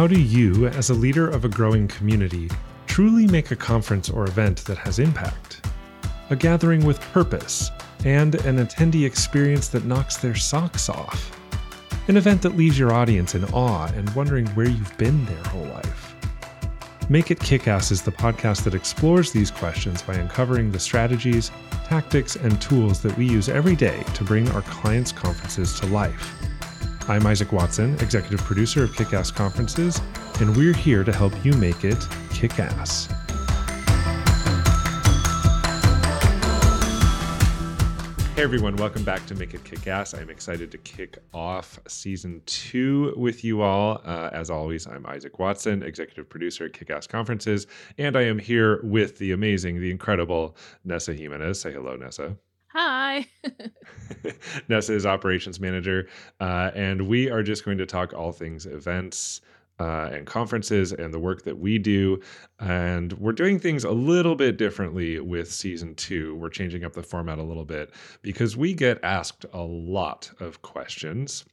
How do you, as a leader of a growing community, truly make a conference or event that has impact? A gathering with purpose and an attendee experience that knocks their socks off. An event that leaves your audience in awe and wondering where you've been their whole life. Make It Kick Ass is the podcast that explores these questions by uncovering the strategies, tactics, and tools that we use every day to bring our clients' conferences to life. I'm Isaac Watson, executive producer of Kick Ass Conferences, and we're here to help you make it kick ass. Hey everyone, welcome back to Make It Kick Ass. I'm excited to kick off season two with you all. Uh, as always, I'm Isaac Watson, executive producer at Kick Ass Conferences, and I am here with the amazing, the incredible Nessa Jimenez. Say hello, Nessa. Hi. Nessa is operations manager, uh, and we are just going to talk all things events, uh, and conferences and the work that we do. And we're doing things a little bit differently with season two. We're changing up the format a little bit because we get asked a lot of questions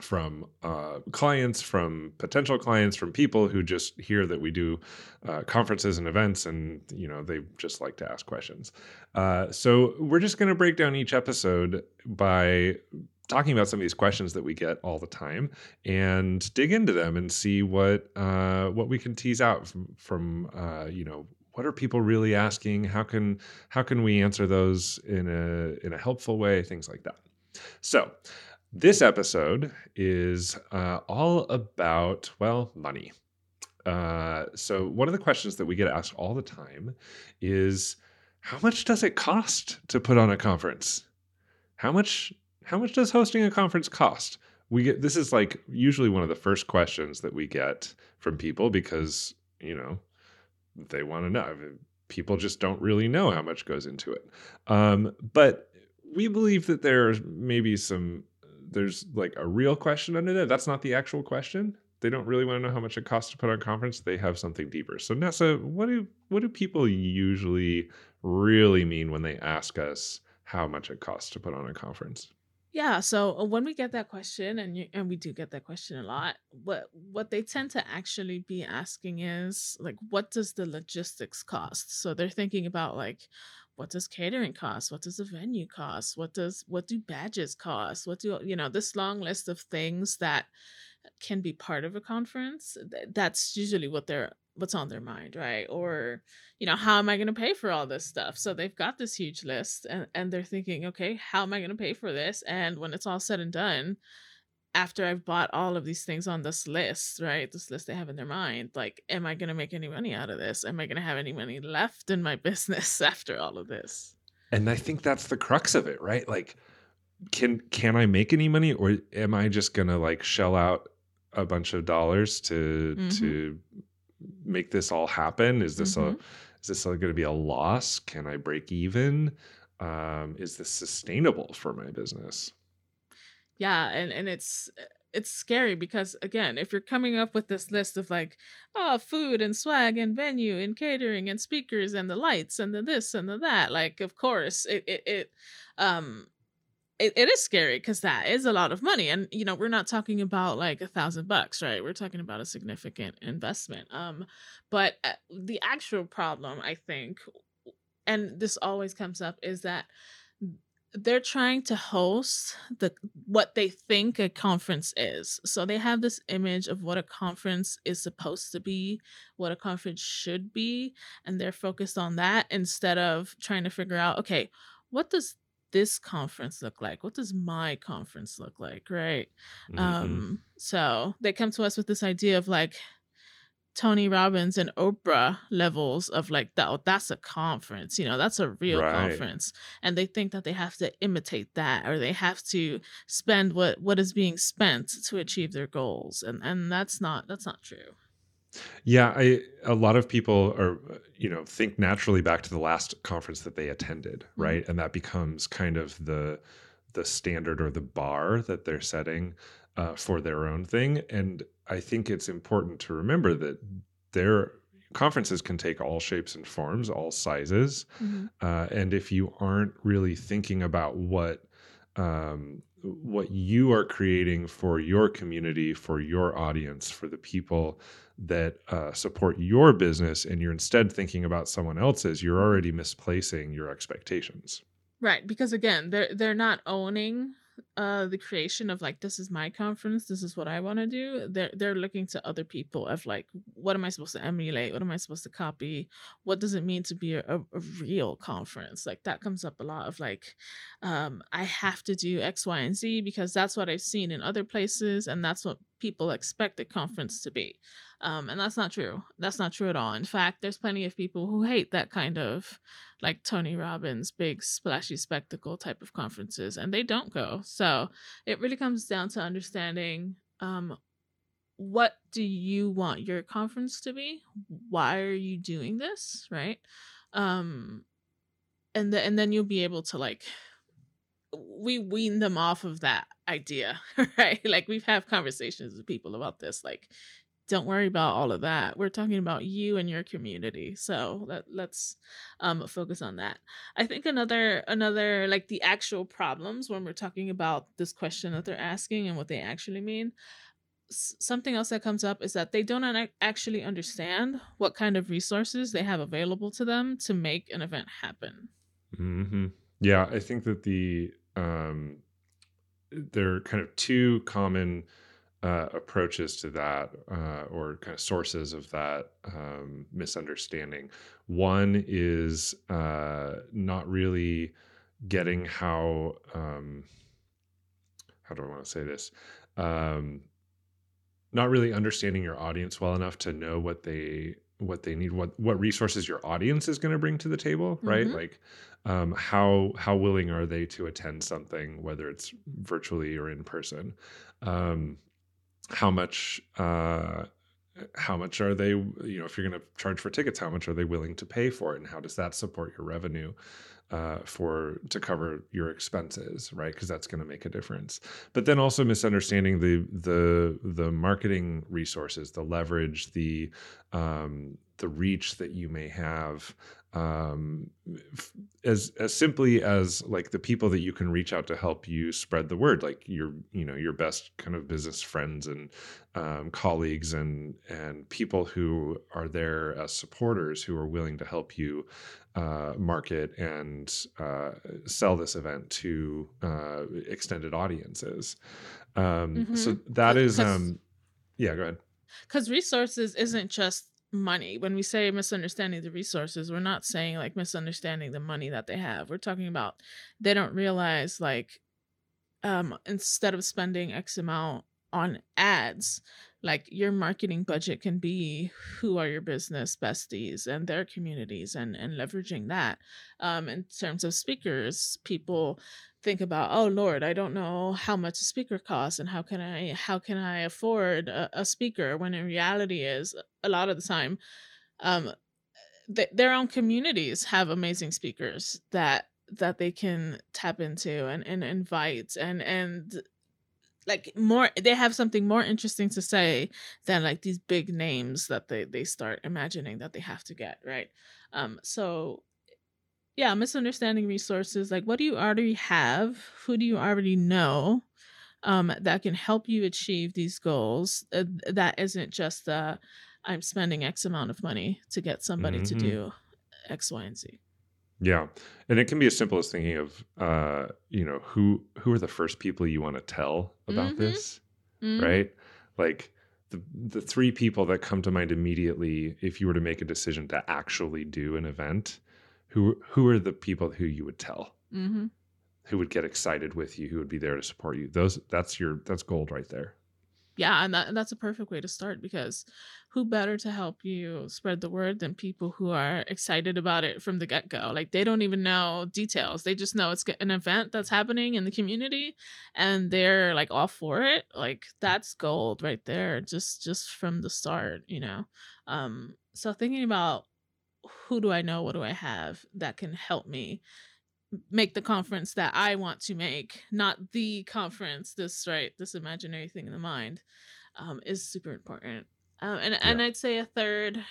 from uh, clients, from potential clients, from people who just hear that we do uh, conferences and events, and you know they just like to ask questions. Uh, so we're just going to break down each episode by talking about some of these questions that we get all the time and dig into them and see what uh, what we can tease out from, from uh, you know what are people really asking? How can how can we answer those in a in a helpful way? Things like that. So this episode is uh, all about well money uh, so one of the questions that we get asked all the time is how much does it cost to put on a conference how much how much does hosting a conference cost? We get this is like usually one of the first questions that we get from people because, you know, they want to know. People just don't really know how much goes into it. Um, but we believe that there's maybe some there's like a real question under there. That's not the actual question. They don't really want to know how much it costs to put on a conference. They have something deeper. So Nessa, what do what do people usually really mean when they ask us how much it costs to put on a conference? Yeah, so uh, when we get that question, and you, and we do get that question a lot, what what they tend to actually be asking is like, what does the logistics cost? So they're thinking about like, what does catering cost? What does the venue cost? What does what do badges cost? What do you know? This long list of things that can be part of a conference. That's usually what they're what's on their mind, right? Or, you know, how am I going to pay for all this stuff? So they've got this huge list and, and they're thinking, okay, how am I going to pay for this? And when it's all said and done, after I've bought all of these things on this list, right? This list they have in their mind, like, am I going to make any money out of this? Am I going to have any money left in my business after all of this? And I think that's the crux of it, right? Like, can can I make any money, or am I just gonna like shell out a bunch of dollars to mm-hmm. to make this all happen? Is this mm-hmm. a is this going to be a loss? Can I break even? Um, is this sustainable for my business? Yeah, and and it's it's scary because again, if you're coming up with this list of like, oh, food and swag and venue and catering and speakers and the lights and the this and the that, like of course it it, it um it, it is scary because that is a lot of money and you know we're not talking about like a thousand bucks right? We're talking about a significant investment um but uh, the actual problem i think and this always comes up is that they're trying to host the what they think a conference is so they have this image of what a conference is supposed to be what a conference should be and they're focused on that instead of trying to figure out okay what does this conference look like? What does my conference look like? Right. Mm-hmm. Um, so they come to us with this idea of like Tony Robbins and Oprah levels of like that. Oh, that's a conference, you know, that's a real right. conference. And they think that they have to imitate that or they have to spend what what is being spent to achieve their goals. And and that's not that's not true. Yeah, I a lot of people are you know think naturally back to the last conference that they attended, mm-hmm. right? Mm-hmm. And that becomes kind of the the standard or the bar that they're setting uh, for their own thing. And I think it's important to remember that their conferences can take all shapes and forms, all sizes. Mm-hmm. Uh, and if you aren't really thinking about what um, what you are creating for your community, for your audience, for the people that uh, support your business, and you're instead thinking about someone else's, you're already misplacing your expectations. Right, because again, they're they're not owning uh the creation of like this is my conference, this is what I want to do. They're they're looking to other people of like what am I supposed to emulate? What am I supposed to copy? What does it mean to be a, a, real conference? Like that comes up a lot of like um I have to do X, Y, and Z because that's what I've seen in other places and that's what people expect a conference to be. Um, and that's not true. That's not true at all. In fact, there's plenty of people who hate that kind of like Tony Robbins, big splashy spectacle type of conferences, and they don't go. So it really comes down to understanding um, what do you want your conference to be? Why are you doing this? Right. Um, and the, and then you'll be able to like we wean them off of that idea, right? Like we've had conversations with people about this. Like don't worry about all of that. We're talking about you and your community. So let, let's um, focus on that. I think another another like the actual problems when we're talking about this question that they're asking and what they actually mean. S- something else that comes up is that they don't actually understand what kind of resources they have available to them to make an event happen. Mm-hmm. Yeah, I think that the um, there are kind of two common uh, approaches to that uh, or kind of sources of that um, misunderstanding. One is uh, not really getting how um, how do I want to say this? Um, not really understanding your audience well enough to know what they what they need what what resources your audience is going to bring to the table right mm-hmm. like um, how how willing are they to attend something whether it's virtually or in person um, how much uh, how much are they you know if you're going to charge for tickets how much are they willing to pay for it? And how does that support your revenue uh, for to cover your expenses right? Because that's going to make a difference. But then also misunderstanding the the the marketing resources the leverage the um, the reach that you may have um, as as simply as like the people that you can reach out to help you spread the word, like your you know your best kind of business friends and um, colleagues and and people who are there as supporters who are willing to help you uh, market and uh, sell this event to uh, extended audiences. Um, mm-hmm. So that is, um, yeah, go ahead. Because resources isn't just money. When we say misunderstanding the resources, we're not saying like misunderstanding the money that they have. We're talking about they don't realize like um instead of spending X amount on ads, like your marketing budget can be who are your business besties and their communities and and leveraging that. Um in terms of speakers, people think about oh lord i don't know how much a speaker costs and how can i how can i afford a, a speaker when in reality is a lot of the time um th- their own communities have amazing speakers that that they can tap into and, and invite and and like more they have something more interesting to say than like these big names that they they start imagining that they have to get right um so yeah, misunderstanding resources. Like, what do you already have? Who do you already know um, that can help you achieve these goals? Uh, that isn't just uh, I'm spending X amount of money to get somebody mm-hmm. to do X, Y, and Z. Yeah, and it can be as simple as thinking of, uh, you know, who who are the first people you want to tell about mm-hmm. this, mm-hmm. right? Like the the three people that come to mind immediately if you were to make a decision to actually do an event who who are the people who you would tell mm-hmm. who would get excited with you who would be there to support you those that's your that's gold right there yeah and that, that's a perfect way to start because who better to help you spread the word than people who are excited about it from the get-go? Like they don't even know details. They just know it's an event that's happening in the community and they're like all for it. Like that's gold right there just just from the start you know? Um so thinking about who do I know? What do I have that can help me make the conference that I want to make, not the conference, this right, this imaginary thing in the mind, um, is super important. Um, and yeah. and I'd say a third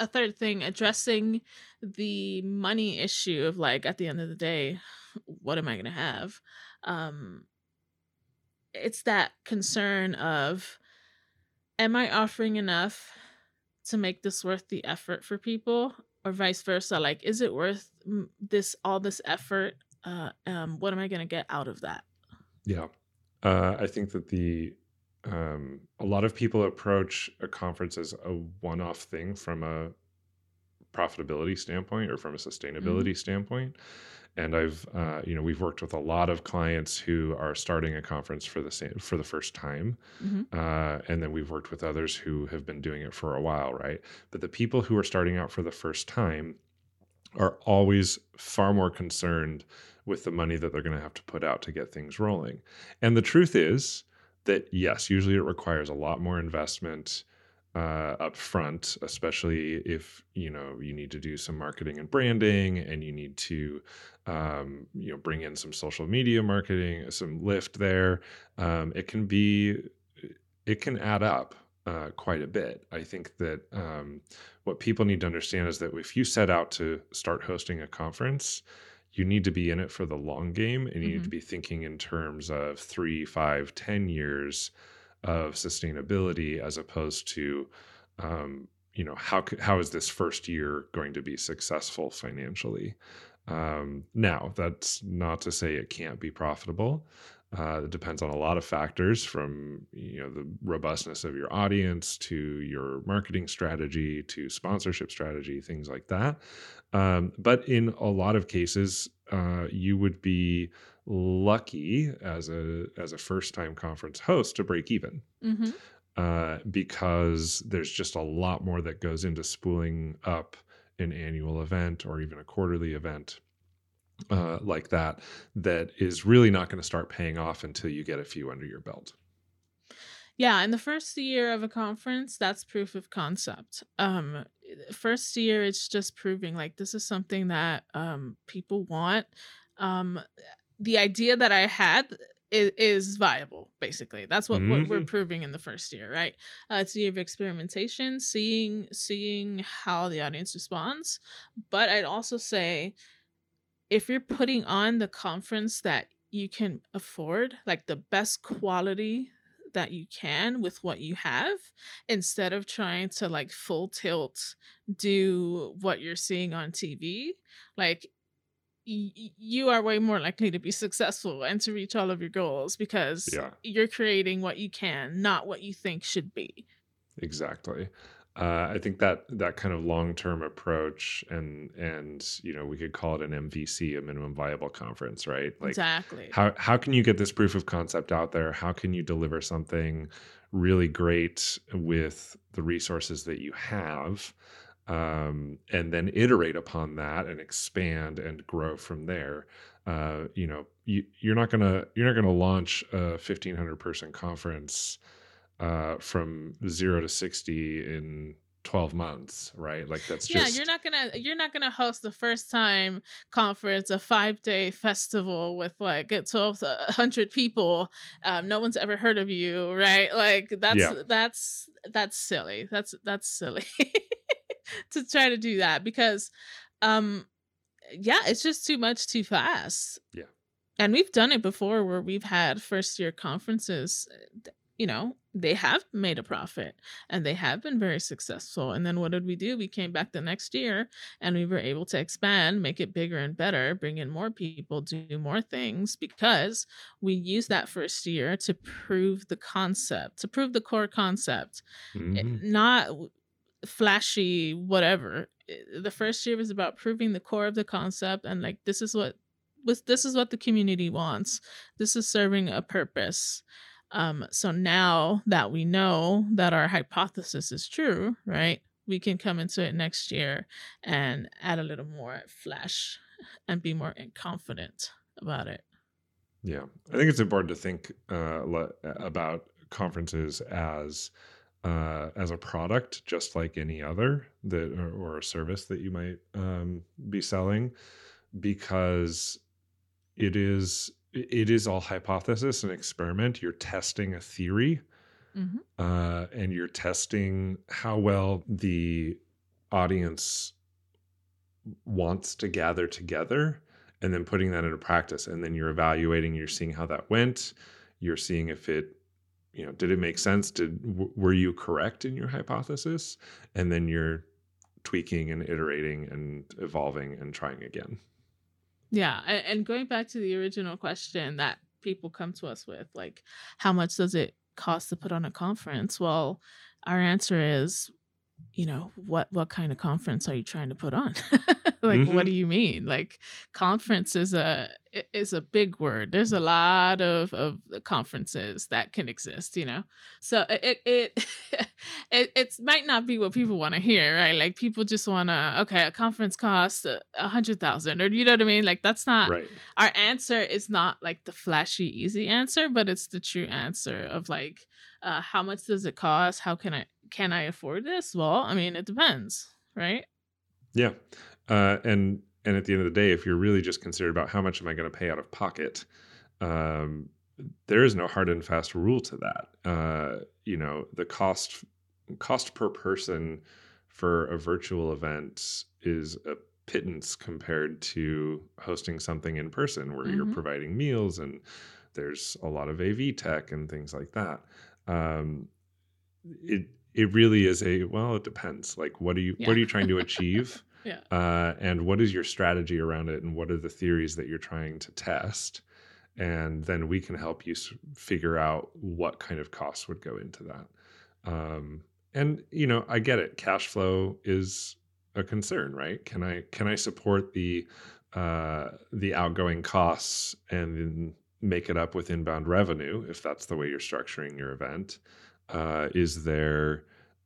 a third thing addressing the money issue of like at the end of the day what am i going to have um it's that concern of am I offering enough to make this worth the effort for people or vice versa like is it worth this all this effort? Uh um what am I going to get out of that? Yeah. Uh I think that the um a lot of people approach a conference as a one-off thing from a profitability standpoint or from a mm-hmm. sustainability standpoint and I've uh, you know we've worked with a lot of clients who are starting a conference for the same for the first time, mm-hmm. uh, and then we've worked with others who have been doing it for a while, right? But the people who are starting out for the first time are always far more concerned with the money that they're going to have to put out to get things rolling, and the truth is that yes, usually it requires a lot more investment uh, up front, especially if you know you need to do some marketing and branding, and you need to um, you know bring in some social media marketing, some lift there. Um, it can be it can add up uh, quite a bit. I think that um, what people need to understand is that if you set out to start hosting a conference, you need to be in it for the long game, and you mm-hmm. need to be thinking in terms of three, five, ten years of sustainability as opposed to um, you know how how is this first year going to be successful financially um, now that's not to say it can't be profitable. Uh, it depends on a lot of factors from you know the robustness of your audience to your marketing strategy to sponsorship strategy things like that. Um, but in a lot of cases uh, you would be lucky as a as a first time conference host to break even. Mm-hmm. uh, because there's just a lot more that goes into spooling up an annual event or even a quarterly event uh, like that that is really not going to start paying off until you get a few under your belt. Yeah in the first year of a conference that's proof of concept. Um first year it's just proving like this is something that um people want. Um the idea that I had is, is viable basically that's what, mm-hmm. what, we're mm-hmm. proving in the first year right uh, it's a year of experimentation seeing seeing how the audience responds but i'd also say if you're putting on the conference that you can afford like the best quality that you can with what you have instead of trying to like full tilt do what you're seeing on TV like you are way more likely to be successful and to reach all of your goals because yeah. you're creating what you can, not what you think should be. Exactly. Uh, I think that that kind of long term approach and and you know we could call it an MVC, a minimum viable conference, right? Like exactly. How how can you get this proof of concept out there? How can you deliver something really great with the resources that you have? Um, and then iterate upon that and expand and grow from there. Uh, you know, you, you're not gonna you're not gonna launch a 1500 person conference uh, from zero to 60 in 12 months right? Like that's just yeah you're not gonna you're not gonna host the first time conference a five day festival with like 1200 people. Um, no one's ever heard of you right? Like that's yeah. that's that's silly. That's that's silly to try to do that because um yeah, it's just too much too fast. Yeah. And we've done it before where we've had first year conferences, uh, you know, they have made a profit and they have been very successful. And then what did we do? We came back the next year and we were able to expand, make it bigger and better, bring in more people, do more things because we used that first year to prove the concept, to prove the core concept. Mm-hmm. Not flashy whatever eh, the first year was about proving the core of the concept and like this is what was this is what the community wants. This is serving a purpose. Um so now that we know that our hypothesis is true right we can come into it next year and add a little more flash and be more confident about it. Yeah. I think it's important to think uh, about conferences as uh, as a product, just like any other that or, or a service that you might um, be selling, because it is it is all hypothesis and experiment. You're testing a theory, mm-hmm. uh, and you're testing how well the audience wants to gather together and then putting that into practice and then you're evaluating you're seeing how that went you're seeing if it you know did it make sense? Did w- were you correct in your hypothesis? And then you're tweaking and iterating and evolving and trying again. Yeah, and going back to the original question that people come to us with, like, how much does it cost to put on a conference? Well, our answer is, you know, what what kind of conference are you trying to put on? like, what hmm do you mean? Like, conference is a is a big word. There's a lot of of the conferences that can exist, you know. So it it it it it's might not be what people want to hear, right? Like people just want to, okay, a conference costs a a hundred thousand, or you know what I mean? Like that's not right our answer is not like the flashy easy answer but it's the true answer of like uh how much does it cost how can i can i afford this? Well i mean it depends right? Yeah uh, and and at the end of the day if you're really just considered about how much am i going to pay out of pocket um, there is no hard and fast rule to that. Uh, you know the cost cost per person for a virtual event is a pittance compared to hosting something in person where you're mm-hmm. providing meals and there's a lot of AV tech and things like that. Um, it it really is a well, it depends. Like, what are you what are you trying to achieve, yeah uh, and what is your strategy around it, and what are the theories that you're trying to test, and then we can help you figure out what kind of costs would go into that. Um, and you know, I get it. Cash flow is a concern, right? Can I can I support the uh, the outgoing costs and then make it up with inbound revenue if that's the way you're structuring your event? Uh, is there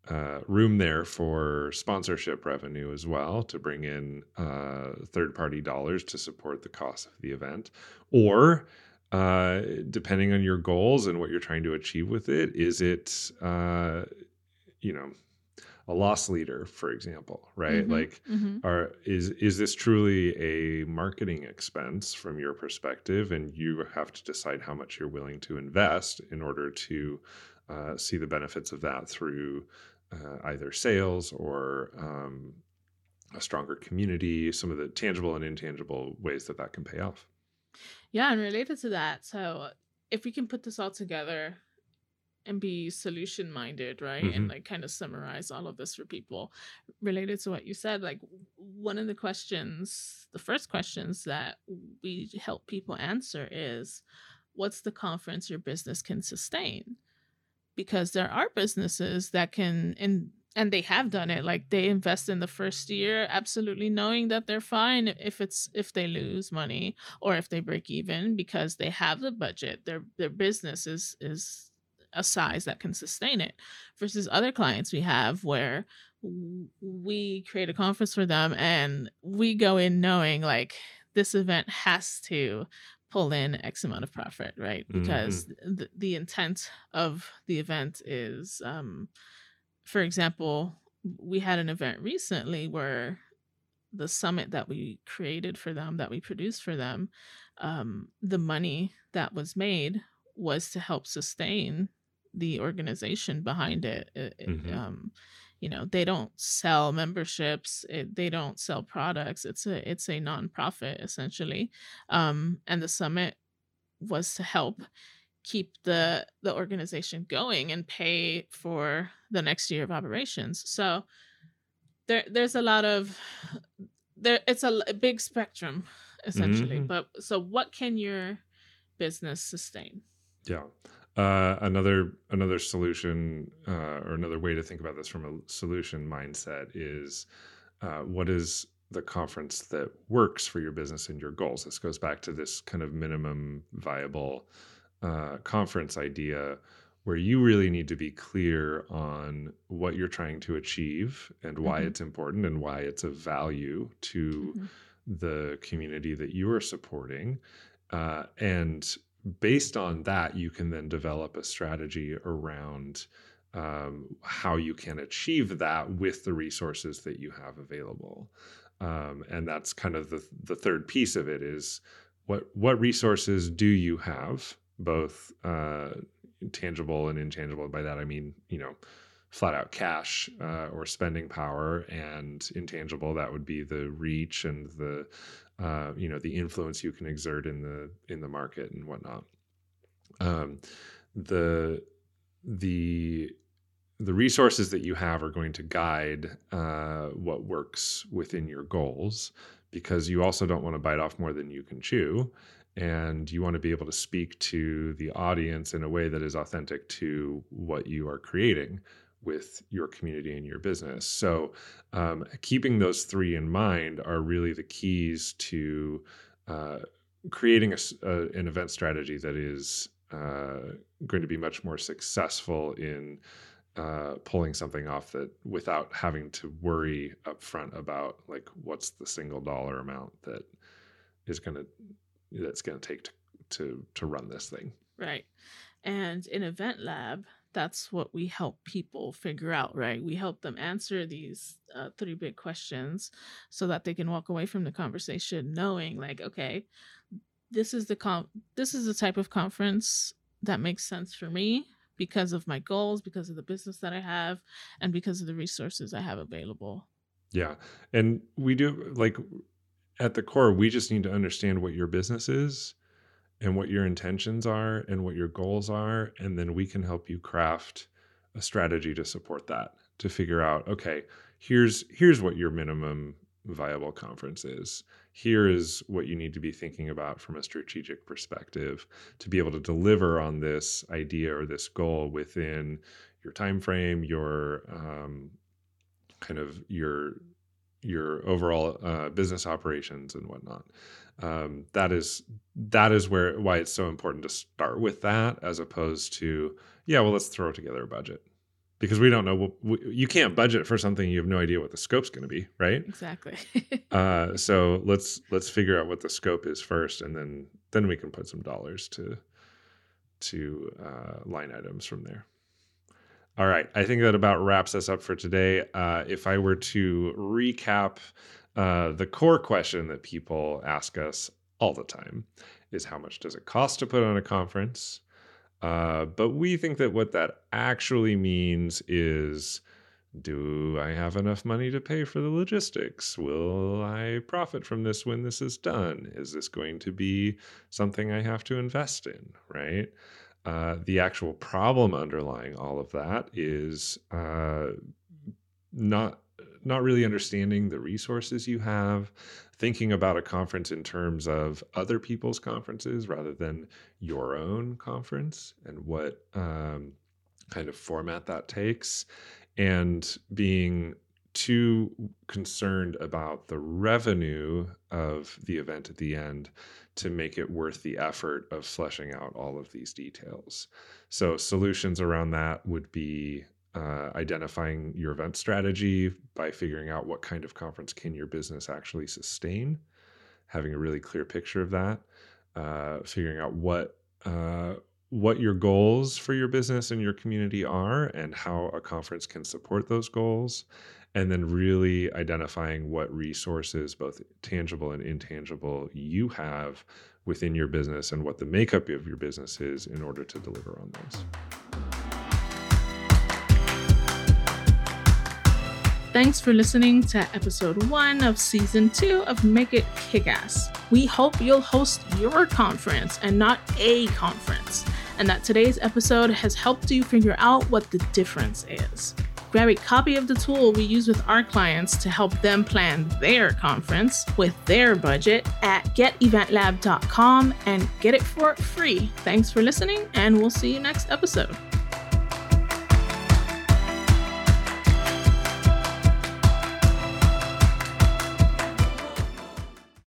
uh, room there for sponsorship revenue as well to bring in uh, third party dollars to support the cost of the event? Or uh, depending on your goals and what you're trying to achieve with it, is it uh, you know a loss leader for example right mm-hmm like mm-hmm are is is this truly a marketing expense from your perspective and you have to decide how much you're willing to invest in order to uh, see the benefits of that through uh, either sales or um, a stronger community some of the tangible and intangible ways that that can pay off yeah and related to that so if we can put this all together and be solution minded, right? And hmm like kind of summarize all of this for people related to what you said. Like one of the questions, the first questions that we help people answer is what's the conference your business can sustain? Because there are businesses that can and and they have done it like they invest in the first year absolutely knowing that they're fine if it's if they lose money or if they break even because they have the budget their their business is is a size that can sustain it versus other clients we have where we create a conference for them and we go in knowing like this event has to pull in x amount of profit right? Because the, the intent of the event is um for example we had an event recently where the summit that we created for them that we produced for them um, the money that was made was to help sustain the organization behind it, It- it, hmm um, you know they don't sell memberships it, they don't sell products it's a it's a nonprofit essentially um, and the summit was to help keep the the organization going and pay for the next year of operations. So there there's a lot of there it's a big spectrum essentially hmm but so what can your business sustain? Yeah. Uh, another another solution uh, or another way to think about this from a solution mindset is uh, what is the conference that works for your business and your goals. This goes back to this kind of minimum viable uh, conference idea where you really need to be clear on what you're trying to achieve and why hmm it's important and why it's of value to hmm the community that you are supporting. Uh, and based on that, you can then develop a strategy around um, how you can achieve that with the resources that you have available. Um, and that's kind of the, the third piece of it is what what resources do you have, both uh, tangible and intangible. By that I mean, you know, flat out cash uh, or spending power, and intangible that would be the reach and the uh, you know the influence you can exert in the in the market and whatnot. Um, the the the resources that you have are going to guide uh, what works within your goals because you also don't want to bite off more than you can chew and you want to be able to speak to the audience in a way that is authentic to what you are creating with your community and your business. So, um, keeping those three in mind are really the keys to uh, creating a, a, an event strategy that is uh, going to be much more successful in uh, pulling something off that without having to worry upfront about like what's the single dollar amount that is going to that's going to take to to run this thing. Right. And in Event Lab, that's what we help people figure out, right? We help them answer these uh, three big questions so that they can walk away from the conversation knowing, like, okay, this is the com- this is the type of conference that makes sense for me because of my goals, because of the business that I have, and because of the resources I have available. Yeah. And we do like at the core, we just need to understand what your business is and what your intentions are and what your goals are. And then we can help you craft a strategy to support that, to figure out, okay, here's here's what your minimum viable conference is. Here is what you need to be thinking about from a strategic perspective to be able to deliver on this idea or this goal within your time frame, your um, kind of your your overall uh, business operations and whatnot. Um, that is that is where why it's so important to start with that as opposed to yeah, well, let's throw together a budget. Because we don't know we, you can't budget for something you have no idea what the scope's going to be right? Exactly. Uh, so let's let's figure out what the scope is first and then then we can put some dollars to to uh, line items from there all right i think that about wraps us up for today uh, if i were to recap uh, the core question that people ask us all the time is how much does it cost to put on a conference uh, but we think that what that actually means is do I have enough money to pay for the logistics? Will I profit from this when this is done? Is this going to be something I have to invest in? Right. Uh, the actual problem underlying all of that is uh, not not really understanding the resources you have, thinking about a conference in terms of other people's conferences rather than your own conference and what um, kind of format that takes, and being too concerned about the revenue of the event at the end to make it worth the effort of fleshing out all of these details. So, solutions around that would be uh, identifying your event strategy by figuring out what kind of conference can your business actually sustain, having a really clear picture of that, uh, figuring out what uh, what your goals for your business and your community are, and how a conference can support those goals, and then really identifying what resources, both tangible and intangible, you have within your business and what the makeup of your business is in order to deliver on those. Thanks for listening to episode one of season two of Make It Kickass. We hope you'll host your conference and not a conference, and that today's episode has helped you figure out what the difference is. Grab a copy of the tool we use with our clients to help them plan their conference with their budget at geteventlab.com and get it for free. Thanks for listening, and we'll see you next episode.